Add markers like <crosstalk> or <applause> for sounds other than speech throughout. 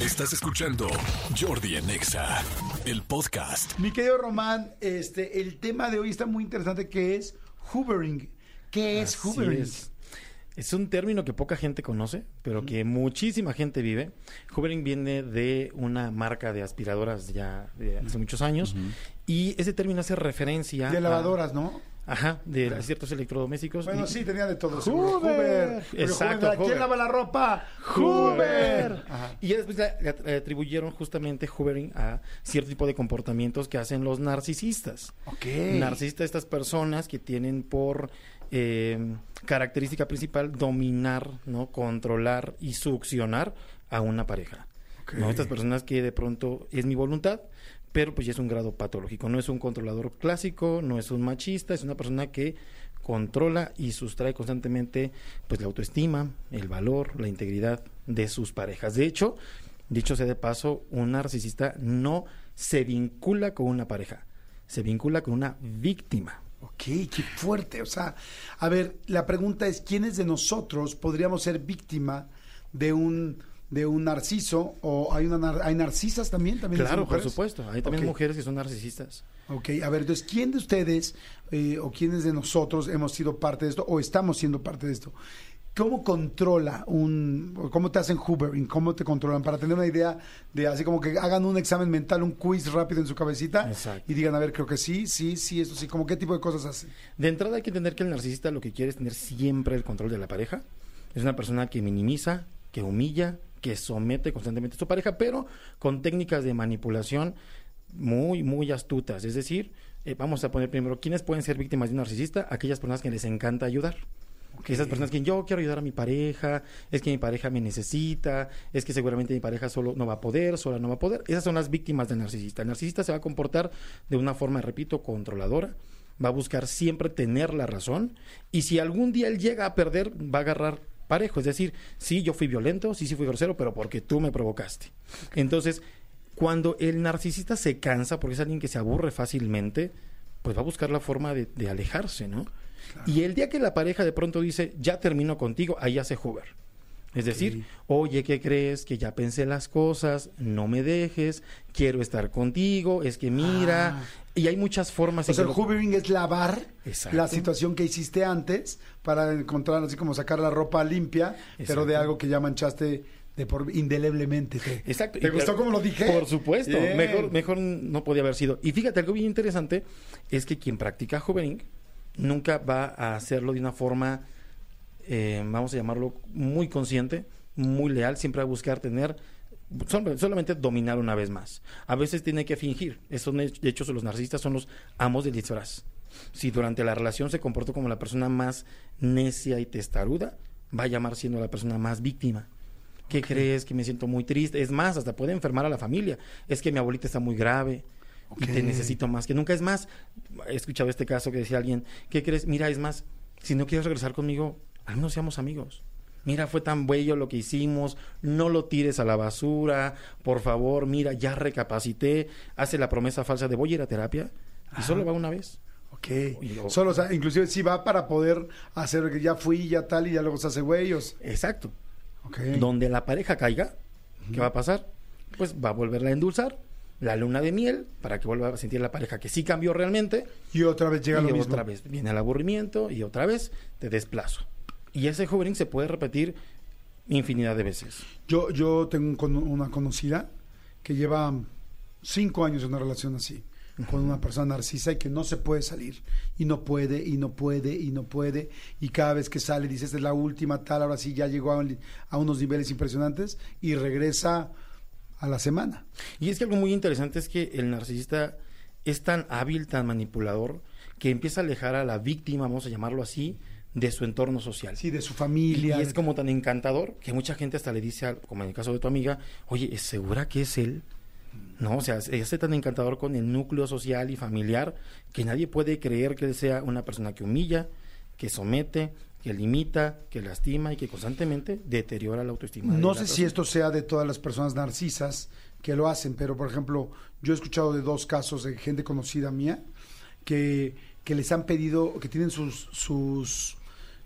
Estás escuchando Jordi en Exa, el podcast. Mi querido Román, este, el tema de hoy está muy interesante que es hoovering. ¿Qué es Así hoovering? es. Es un término que poca gente conoce, pero que muchísima gente vive. Hoovering viene de una marca de aspiradoras ya de hace muchos años y ese término hace referencia De a- lavadoras, ¿no? Ajá, de ciertos electrodomésticos. Bueno, y- sí, tenía de todo. Porque Exacto, Hoover, ¿Quién lava la ropa? Hoover. Ajá. Y ya después le, le at- le atribuyeron justamente hoovering a cierto tipo de comportamientos que hacen los narcisistas. Ok. Narcisistas, estas personas que tienen por eh, característica principal dominar, ¿no? controlar y succionar a una pareja. Ok. ¿no? Estas personas que de pronto es mi voluntad, pero pues ya es un grado patológico. No es un controlador clásico, no es un machista, es una persona que controla y sustrae constantemente pues la autoestima, el valor, la integridad de sus parejas. De hecho, dicho sea de paso, un narcisista no se vincula con una pareja, se vincula con una víctima. Ok, qué fuerte. O sea, a ver, la pregunta es, ¿quiénes de nosotros podríamos ser víctima de un de un narciso o hay una nar- hay narcisas también también Claro, por supuesto. Hay también mujeres que son narcisistas. Ok, a ver, entonces, ¿quién de ustedes eh, o quiénes de nosotros hemos sido parte de esto o estamos siendo parte de esto? ¿Cómo controla un, cómo te hacen hoovering? ¿Cómo te controlan? Para tener una idea de así como que hagan un examen mental, un quiz rápido en su cabecita Exacto. y digan, a ver, creo que sí, sí, sí, eso sí, como qué tipo de cosas hacen. De entrada hay que entender que el narcisista lo que quiere es tener siempre el control de la pareja. Es una persona que minimiza, que humilla, que somete constantemente a su pareja, pero con técnicas de manipulación muy, muy astutas. Es decir, eh, vamos a poner primero, ¿quiénes pueden ser víctimas de un narcisista? Aquellas personas que les encanta ayudar. Esas personas que yo quiero ayudar a mi pareja, es que mi pareja me necesita, es que seguramente mi pareja solo no va a poder, sola no va a poder. Esas son las víctimas del narcisista. El narcisista se va a comportar de una forma, repito, controladora, va a buscar siempre tener la razón y si algún día él llega a perder, va a agarrar parejo. Es decir, sí, yo fui violento, sí, sí fui grosero, pero porque tú me provocaste. Entonces, cuando el narcisista se cansa, porque es alguien que se aburre fácilmente, pues va a buscar la forma de, de alejarse, ¿no? Y el día que la pareja de pronto dice, ya termino contigo, ahí hace Hoover. Es decir, oye, ¿qué crees? Que ya pensé las cosas, no me dejes, quiero estar contigo, es que mira, Ah. Y hay muchas formas. O sea, el hoovering es lavar Exacto. la situación que hiciste antes para encontrar así como sacar la ropa limpia, pero de algo que ya manchaste de por indeleblemente. ¿Te, Exacto. ¿Te Y gustó como lo dije? Por supuesto. Mejor, mejor no podía haber sido. Y fíjate, algo bien interesante es que quien practica hovering nunca va a hacerlo de una forma, eh, vamos a llamarlo, muy consciente, muy leal. Siempre va a buscar tener, solamente dominar una vez más. A veces tiene que fingir. Eso, de hecho, los narcisistas son los amos del disfraz. Si durante la relación se comportó como la persona más necia y testaruda, va a llamar siendo la persona más víctima. ¿Qué crees? Que me siento muy triste. Es más, hasta puede enfermar a la familia. Es que mi abuelita está muy grave y te necesito más que nunca. Es más, he escuchado este caso que decía alguien, ¿qué crees? Mira, es más, si no quieres regresar conmigo, al menos seamos amigos. Mira, fue tan bello lo que hicimos, no lo tires a la basura, por favor, mira, ya recapacité, hace la promesa falsa de voy a ir a terapia y solo va una vez. Ok. Luego- Solo, o sea, inclusive si va para poder hacer que ya fui, ya tal, y ya luego se hace güey. o sea, Exacto. Ok. donde la pareja caiga, ¿qué va a pasar? Pues va a volverla a endulzar, la luna de miel, para que vuelva a sentir la pareja que sí cambió realmente, Y otra vez llega y lo mismo. otra vez viene el aburrimiento y otra vez te desplazo. Y ese hovering se puede repetir infinidad de veces. Yo, yo tengo un una conocida que lleva cinco años en una relación así, con una persona narcisa y que no se puede salir. Y no puede, y no puede, y no puede. Y cada vez que sale dice, esta es la última, tal, ahora sí ya llegó a unos niveles impresionantes y regresa a la semana. Y es que algo muy interesante es que el narcisista es tan hábil, tan manipulador, que empieza a alejar a la víctima, vamos a llamarlo así, de su entorno social. Sí, de su familia. Y es como tan encantador que mucha gente hasta le dice, al- como en el caso de tu amiga, oye, ¿es segura que es él? No, o sea, es tan encantador con el núcleo social y familiar que nadie puede creer que él sea una persona que humilla, que somete, que limita, que lastima y que constantemente deteriora la autoestima. No sé si esto sea de todas las personas narcisas que lo hacen, pero por ejemplo, yo he escuchado de dos casos de gente conocida mía que, que les han pedido, que tienen sus, sus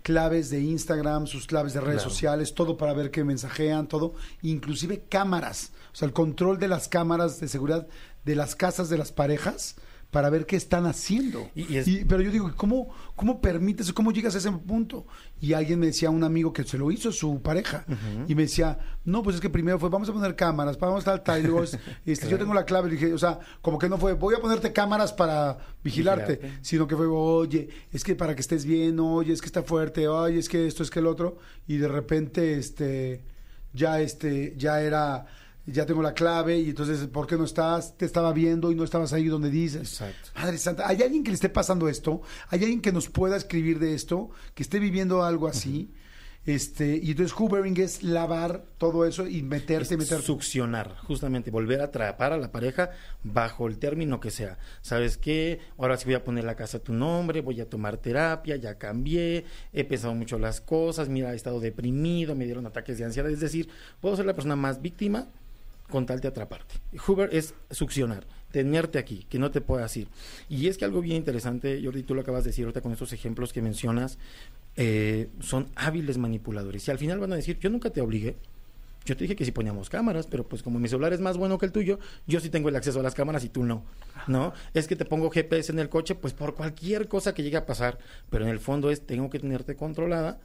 claves de Instagram, sus claves de redes Claro. sociales, todo para ver qué mensajean, todo, inclusive cámaras, o sea, el control de las cámaras de seguridad de las casas de las parejas para ver qué están haciendo. Y- y es- Y- pero yo digo, ¿cómo, ¿cómo permites, cómo llegas a ese punto? Y alguien me decía, un amigo que se lo hizo su pareja, y me decía, no, pues es que primero fue, vamos a poner cámaras, vamos a estar tal, y luego <laughs> este, yo tengo la clave, le dije, o sea, como que no fue, voy a ponerte cámaras para vigilarte, Vigilarte. sino que fue, oye, es que para que estés bien, oye, es que está fuerte, oye, es que esto, es que el otro, y de repente, este, ya, este, ya era, ya tengo la clave, y entonces, ¿por qué no estás? Te estaba viendo y no estabas ahí donde dices. Exacto. Madre Santa, ¿hay alguien que le esté pasando esto? ¿Hay alguien que nos pueda escribir de esto? Que esté viviendo algo así. Este, y entonces hoovering es lavar todo eso y meterte, Es meterte. Succionar, justamente, volver a atrapar a la pareja bajo el término que sea. ¿Sabes qué? Ahora sí voy a poner la casa a tu nombre, voy a tomar terapia, ya cambié, he pensado mucho las cosas, mira, he estado deprimido, me dieron ataques de ansiedad. Es decir, puedo ser la persona más víctima con tal de atraparte. Hoover es succionar, tenerte aquí, que no te puedas ir. Y es que algo bien interesante, Jordi, tú lo acabas de decir ahorita con estos ejemplos que mencionas, eh, son hábiles manipuladores. Y al final van a decir, yo nunca te obligué, yo te dije que si poníamos cámaras, pero pues como mi celular es más bueno que el tuyo, yo sí tengo el acceso a las cámaras y tú no. ¿No? Es que te pongo GPS en el coche, pues por cualquier cosa que llegue a pasar, pero en el fondo es tengo que tenerte controlada.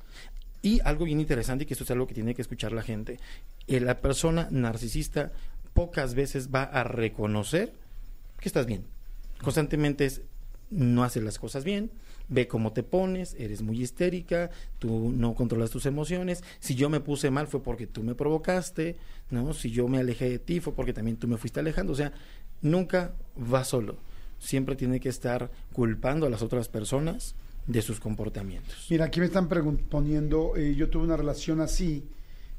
Y algo bien interesante, y que esto es algo que tiene que escuchar la gente, eh, la persona narcisista pocas veces va a reconocer que estás bien. Constantemente es, no haces las cosas bien, ve cómo te pones, eres muy histérica, tú no controlas tus emociones, si yo me puse mal fue porque tú me provocaste, ¿no? Si yo me alejé de ti fue porque también tú me fuiste alejando, o sea, nunca va solo, siempre tiene que estar culpando a las otras personas de sus comportamientos. Mira, aquí me están poniendo, eh, yo tuve una relación así,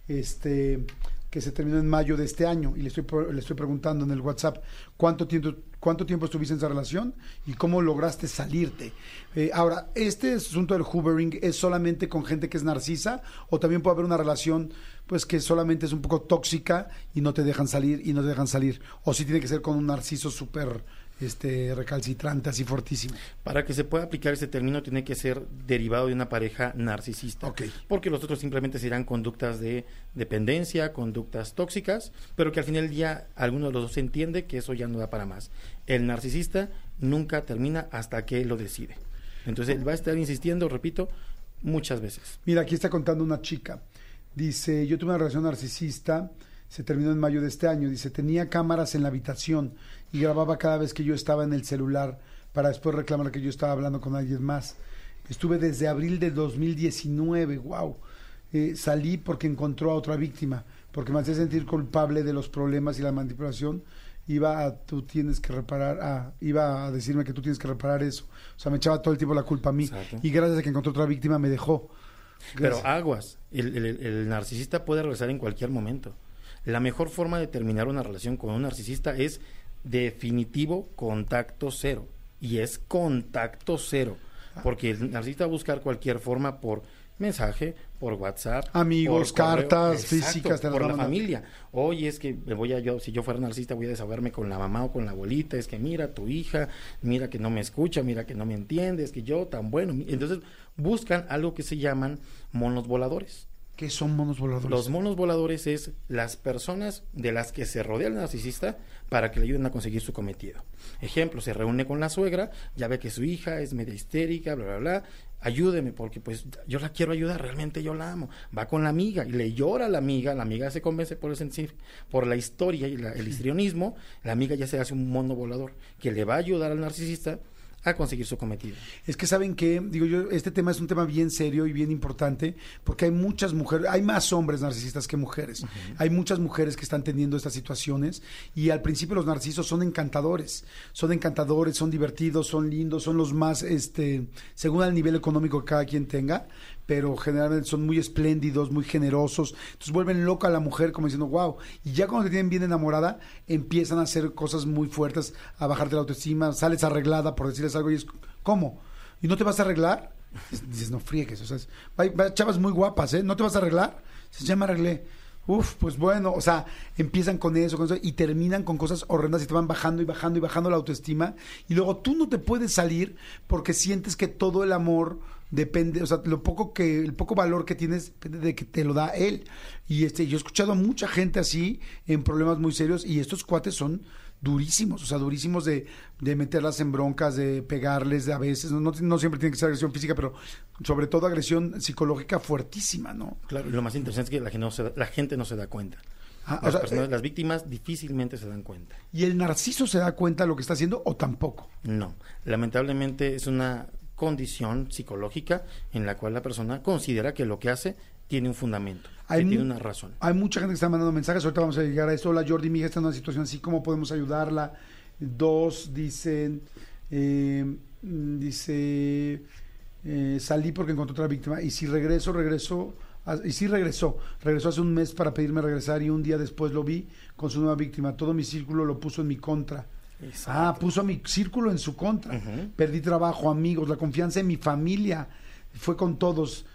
este, que se terminó en mayo de este año, y le estoy, le estoy preguntando en el WhatsApp, ¿cuánto tiempo, cuánto tiempo estuviste en esa relación y cómo lograste salirte? Eh, ahora, ¿este asunto del hoovering es solamente con gente que es narcisa o también puede haber una relación pues que solamente es un poco tóxica y no te dejan salir y no te dejan salir? ¿O sí tiene que ser con un narciso súper este, recalcitrante, así fortísimo? Para que se pueda aplicar ese término tiene que ser derivado de una pareja narcisista. Ok. Porque los otros simplemente serán conductas de dependencia, conductas tóxicas, pero que al final del día alguno de los dos entiende que eso ya no da para más. El narcisista nunca termina hasta que lo decide. Entonces él va a estar insistiendo, repito, muchas veces. Mira, aquí está contando una chica. Dice, yo tuve una relación narcisista, se terminó en mayo de este año. Dice, tenía cámaras en la habitación y grababa cada vez que yo estaba en el celular para después reclamar que yo estaba hablando con alguien más. Estuve desde abril de 2019, wow. Eh, salí porque encontró a otra víctima, porque me hacía sentir culpable de los problemas y la manipulación. Iba a, tú tienes que reparar, ah, iba a decirme que tú tienes que reparar eso. O sea, me echaba todo el tiempo la culpa a mí. Exacto. Y gracias a que encontró otra víctima me dejó. Pero aguas, el, el- el narcisista puede regresar en cualquier momento. La mejor forma de terminar una relación con un narcisista es definitivo contacto cero. Y es contacto cero. Porque el narcisista va a buscar cualquier forma por mensaje, por WhatsApp, Amigos, por cartas Exacto, físicas, te por la familia. Oye, es que me voy a yo, si yo fuera narcisista voy a desahogarme con la mamá o con la abuelita, es que mira tu hija, mira que no me escucha, mira que no me entiende, es que yo tan bueno. Entonces buscan algo que se llaman monos voladores. ¿Qué son monos voladores? Los monos voladores es las personas de las que se rodea el narcisista para que le ayuden a conseguir su cometido. Ejemplo, se reúne con la suegra, ya ve que su hija es media histérica, bla, bla, bla. Ayúdeme porque pues yo la quiero ayudar, realmente yo la amo. Va con la amiga y le llora a la amiga, la amiga se convence por el por la historia y la- el histrionismo, la amiga ya se hace un mono volador que le va a ayudar al narcisista a conseguir su cometido. Es que saben que, digo yo, este tema es un tema bien serio y bien importante, porque hay muchas mujeres, hay más hombres narcisistas que mujeres. Hay muchas mujeres que están teniendo estas situaciones y al principio los narcisos son encantadores, son encantadores, son divertidos, son lindos, son los más, este, según el nivel económico que cada quien tenga, pero generalmente son muy espléndidos, muy generosos. Entonces vuelven loca a la mujer como diciendo, wow. Y ya cuando te tienen bien enamorada, empiezan a hacer cosas muy fuertes, a bajarte la autoestima, sales arreglada por decirles algo y es, ¿cómo? ¿Y no te vas a arreglar? Dices, no friegues. O sea, es- hay, chavas muy guapas, ¿eh? ¿No te vas a arreglar? Ya me arreglé. Uf, pues bueno, o sea, empiezan con eso, con eso y terminan con cosas horrendas y te van bajando y bajando y bajando la autoestima y luego tú no te puedes salir porque sientes que todo el amor depende, o sea, lo poco que, el poco valor que tienes depende de que te lo da él. Y este, yo he escuchado a mucha gente así en problemas muy serios y estos cuates son durísimos, o sea, durísimos de, de meterlas en broncas, de pegarles de a veces, no, no, no siempre tiene que ser agresión física, pero sobre todo agresión psicológica fuertísima, ¿no? Claro, y lo más interesante es que la gente no se da, la gente no se da cuenta. Ah, o las, sea, personas, eh, las víctimas difícilmente se dan cuenta. ¿Y el narciso se da cuenta de lo que está haciendo o tampoco? No, lamentablemente es una condición psicológica en la cual la persona considera que lo que hace tiene un fundamento, Hay que tiene una razón. Hay mucha gente que está mandando mensajes, ahorita vamos a llegar a esto. Hola Jordi, mi hija está en una situación así, ¿cómo podemos ayudarla? Dos dicen, eh, dice, eh, salí porque encontré otra víctima y si regreso, regreso, y si regresó, regresó hace un mes para pedirme regresar y un día después lo vi con su nueva víctima. Todo mi círculo lo puso en mi contra. Ah, puso a mi círculo en su contra. Perdí trabajo, amigos, la confianza en mi familia. Fue con todos.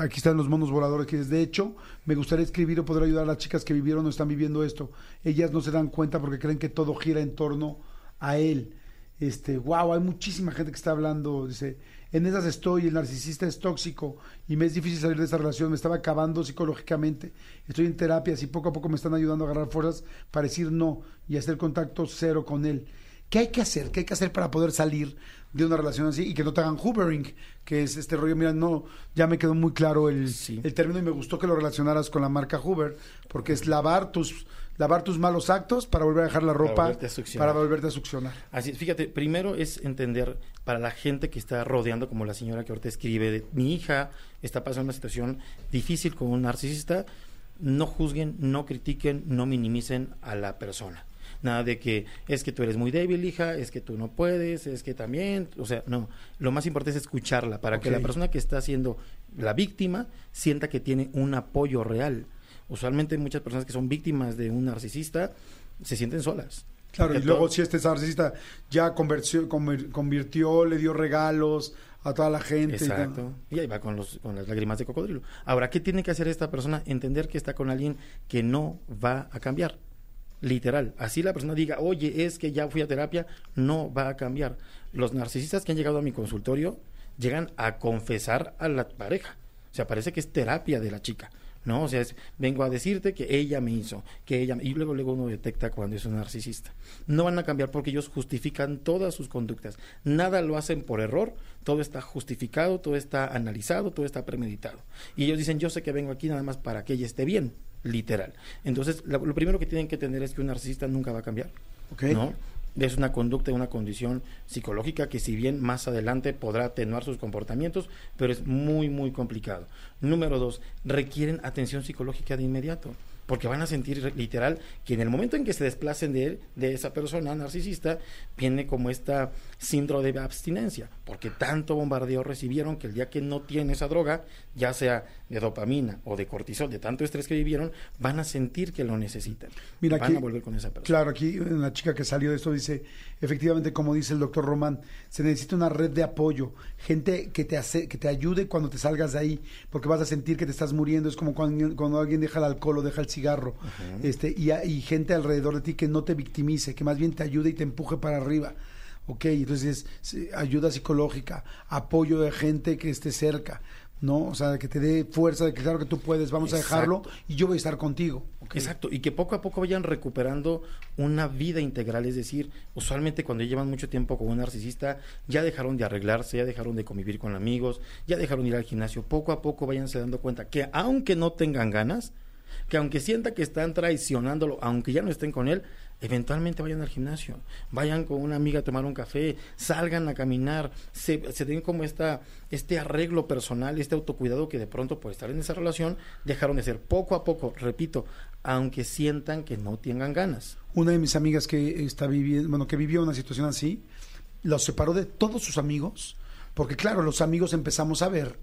Aquí están los monos voladores que de hecho, me gustaría escribir o poder ayudar a las chicas que vivieron o están viviendo esto. Ellas no se dan cuenta porque creen que todo gira en torno a él. Este, wow, hay muchísima gente que está hablando, dice, en esas estoy, el narcisista es tóxico y me es difícil salir de esa relación, me estaba acabando psicológicamente, estoy en terapias y poco a poco me están ayudando a agarrar fuerzas para decir no y hacer contacto cero con él. ¿Qué hay que hacer? ¿Qué hay que hacer para poder salir de una relación así y que no te hagan hoovering? Que es este rollo, mira, no, ya me quedó muy claro el, Sí. el término y me gustó que lo relacionaras con la marca Hoover, porque es lavar tus, lavar tus malos actos para volver a dejar la ropa, volverte para volverte a succionar. Así es, fíjate, primero es entender para la gente que está rodeando, como la señora que ahorita escribe, de, mi hija está pasando una situación difícil con un narcisista, no juzguen, no critiquen, no minimicen a la persona. Nada de que es que tú eres muy débil, hija, es que tú no puedes, es que también, o sea, no. Lo más importante es escucharla para que la persona que está siendo la víctima sienta que tiene un apoyo real. Usualmente muchas personas que son víctimas de un narcisista se sienten solas. Claro, y luego si este narcisista ya convirtió, convirtió, le dio regalos a toda la gente. y Exacto. todo. Y ahí va con, los, con las lágrimas de cocodrilo. Ahora, ¿qué tiene que hacer esta persona? Entender que está con alguien que no va a cambiar. Literal. Así la persona diga, oye, es que ya fui a terapia, no va a cambiar. Los narcisistas que han llegado a mi consultorio llegan a confesar a la pareja. O sea, parece que es terapia de la chica. ¿No? O sea, es, vengo a decirte que ella me hizo, que ella... Y luego, luego uno detecta cuando es un narcisista. No van a cambiar porque ellos justifican todas sus conductas. Nada lo hacen por error, todo está justificado, todo está analizado, todo está premeditado. Y ellos dicen, yo sé que vengo aquí nada más para que ella esté bien, literal. Entonces, lo, lo primero que tienen que entender es que un narcisista nunca va a cambiar. Ok. ¿no? Es una conducta, una condición psicológica que si bien más adelante podrá atenuar sus comportamientos, pero es muy, muy complicado. Número dos, requieren atención psicológica de inmediato, porque van a sentir literal que en el momento en que se desplacen de él, de esa persona narcisista, viene como esta síndrome de abstinencia, porque tanto bombardeo recibieron que el día que no tiene esa droga, ya sea de dopamina o de cortisol, de tanto estrés que vivieron, van a sentir que lo necesitan. Mira, van aquí- a volver con esa persona. Claro, aquí una chica que salió de esto dice, efectivamente, como dice el doctor Román, se necesita una red de apoyo, gente que te hace, que te ayude cuando te salgas de ahí, porque vas a sentir que te estás muriendo, es como cuando, cuando alguien deja el alcohol o deja el cigarro, este, y, y gente alrededor de ti que no te victimice, que más bien te ayude y te empuje para arriba. Ok, entonces ayuda psicológica, apoyo de gente que esté cerca, ¿no? O sea, que te dé fuerza de que claro que tú puedes, vamos a dejarlo y yo voy a estar contigo. Exacto, y que poco a poco vayan recuperando una vida integral, es decir, usualmente cuando llevan mucho tiempo con un narcisista, ya dejaron de arreglarse, ya dejaron de convivir con amigos, ya dejaron de ir al gimnasio, poco a poco váyanse dando cuenta que aunque no tengan ganas, que aunque sienta que están traicionándolo, aunque ya no estén con él, eventualmente vayan al gimnasio, vayan con una amiga a tomar un café, salgan a caminar, se, den como esta, este arreglo personal, este autocuidado que de pronto por estar en esa relación dejaron de ser poco a poco, repito, aunque sientan que no tengan ganas. Una de mis amigas que está viviendo, bueno, que vivió una situación así, los separó de todos sus amigos, porque claro, los amigos empezamos a ver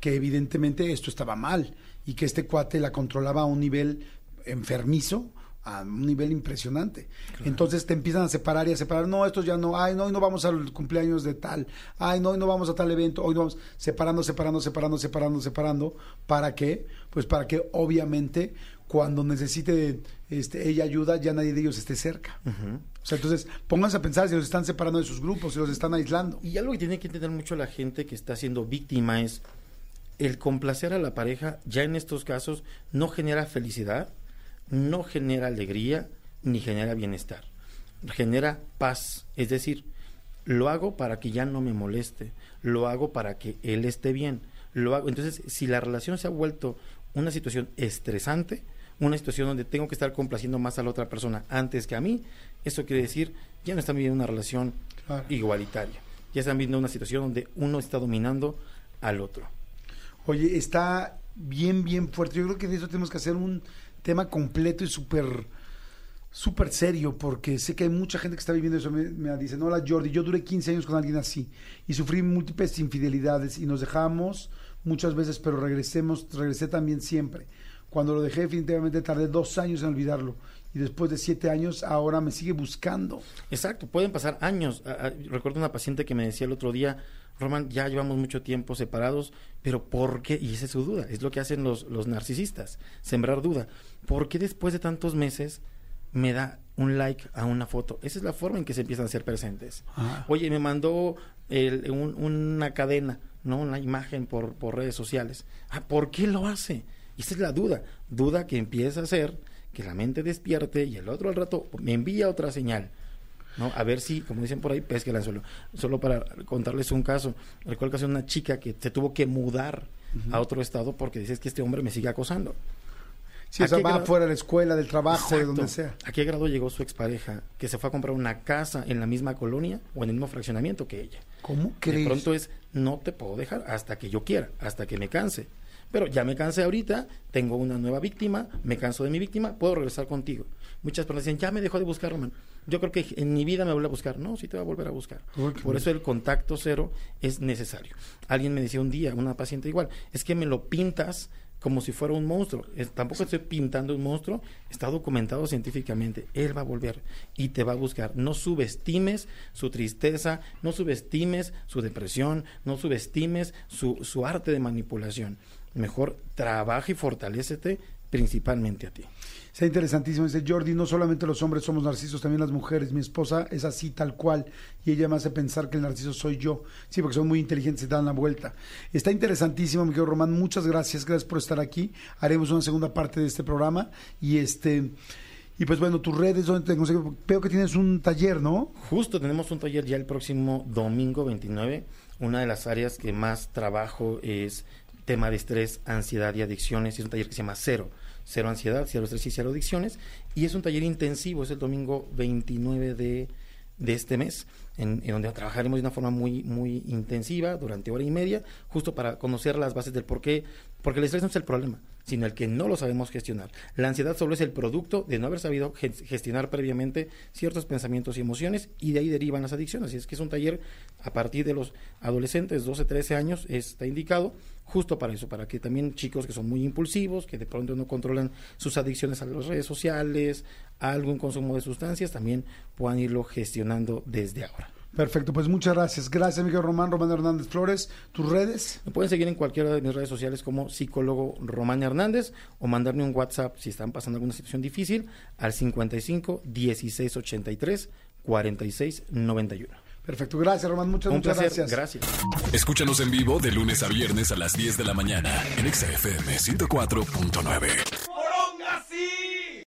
que evidentemente esto estaba mal y que este cuate la controlaba a un nivel enfermizo, a un nivel impresionante. Entonces te empiezan a separar y a separar, no, estos ya no, ay, no, hoy no vamos al cumpleaños de tal, ay, no, hoy no vamos a tal evento, hoy no vamos, separando, separando, separando, separando, separando, ¿para qué? Pues para que obviamente cuando necesite este, ella ayuda, ya nadie de ellos esté cerca. O sea, entonces pónganse a pensar si los están separando de sus grupos, si los están aislando. Y algo que tiene que entender mucho la gente que está siendo víctima es el complacer a la pareja, ya en estos casos, no genera felicidad, no genera alegría, ni genera bienestar. Genera paz. Es decir, lo hago para que ya no me moleste, lo hago para que él esté bien, lo hago. Entonces, si la relación se ha vuelto una situación estresante, una situación donde tengo que estar complaciendo más a la otra persona antes que a mí, eso quiere decir, ya no están viviendo una relación igualitaria, ya están viviendo una situación donde uno está dominando al otro. Oye, está bien, bien fuerte. Yo creo que de eso tenemos que hacer un tema completo y súper súper serio porque sé que hay mucha gente que está viviendo eso. Me, me dice, no, hola Jordi, yo duré 15 años con alguien así y sufrí múltiples infidelidades y nos dejamos muchas veces, pero regresemos, regresé también siempre. Cuando lo dejé definitivamente tardé dos años en olvidarlo y después de siete años ahora me sigue buscando. Exacto, pueden pasar años. recuerdo una paciente que me decía el otro día, Roman, ya llevamos mucho tiempo separados, pero ¿por qué? Y esa es su duda, es lo que hacen los, los narcisistas, sembrar duda. ¿Por qué después de tantos meses me da un like a una foto. Esa es la forma en que se empiezan a ser presentes. Ah. Oye, me mandó una cadena, ¿no? Una imagen por, por redes sociales. Ah, ¿por qué lo hace? Y esa es la duda. Duda que empieza a ser que la mente despierte y el otro al rato me envía otra señal. ¿no? A ver si, como dicen por ahí, pesque el anzuelo. Solo para contarles un caso. Recuerdo que hace una chica que se tuvo que mudar a otro estado porque dices que este hombre me sigue acosando. Si esa va fuera de la escuela, del trabajo, de donde sea. ¿A qué grado llegó su expareja que se fue a comprar una casa en la misma colonia o en el mismo fraccionamiento que ella? ¿Cómo crees? De pronto es, no te puedo dejar hasta que yo quiera, hasta que me canse. Pero ya me cansé ahorita, tengo una nueva víctima, me canso de mi víctima, puedo regresar contigo. Muchas personas dicen, ya me dejó de buscar, Román. Yo creo que en mi vida me vuelve a buscar. No, sí te va a volver a buscar. Por eso el contacto cero es necesario. Alguien me decía un día, una paciente igual, es que me lo pintas como si fuera un monstruo. tampoco estoy pintando un monstruo, está documentado científicamente. Él va a volver y te va a buscar. No subestimes su tristeza, no subestimes su depresión, no subestimes su, su arte de manipulación. Mejor trabaja y fortalecete principalmente a ti. Sea interesantísimo. Dice Jordi, no solamente los hombres somos narcisos, también las mujeres. Mi esposa es así, tal cual. Y ella me hace pensar que el narciso soy yo. Sí, porque son muy inteligentes y dan la vuelta. Está interesantísimo, mi querido Román. Muchas gracias. Gracias por estar aquí. Haremos una segunda parte de este programa. Y este. Y pues bueno, tus redes, donde te consigo? Veo que tienes un taller, ¿no? Justo, tenemos un taller ya el próximo domingo 29. Una de las áreas que más trabajo es tema de estrés, ansiedad y adicciones. Es un taller que se llama Cero Cero Ansiedad, Cero Estrés y Cero Adicciones. Y es un taller intensivo, es el domingo 29 de, de este mes, en, donde trabajaremos de una forma muy, muy intensiva durante hora y media, justo para conocer las bases del por qué, porque el estrés no es el problema, sino el que no lo sabemos gestionar. La ansiedad solo es el producto de no haber sabido gestionar previamente ciertos pensamientos y emociones y de ahí derivan las adicciones. Y es que es un taller a partir de los adolescentes, 12, 13 años, está indicado justo para eso, para que también chicos que son muy impulsivos, que de pronto no controlan sus adicciones a las redes sociales, a algún consumo de sustancias, también puedan irlo gestionando desde ahora. Perfecto, pues muchas gracias. Gracias, Miguel Román, Román Hernández Flores. ¿Tus redes? Me pueden seguir en cualquiera de mis redes sociales como psicólogo Román Hernández o mandarme un WhatsApp si están pasando alguna situación difícil al 55 16 83 46 91. Perfecto, gracias Román, muchas, muchas gracias. Gracias. Escúchanos en vivo de lunes a viernes a las 10 de la mañana en XFM 104.9.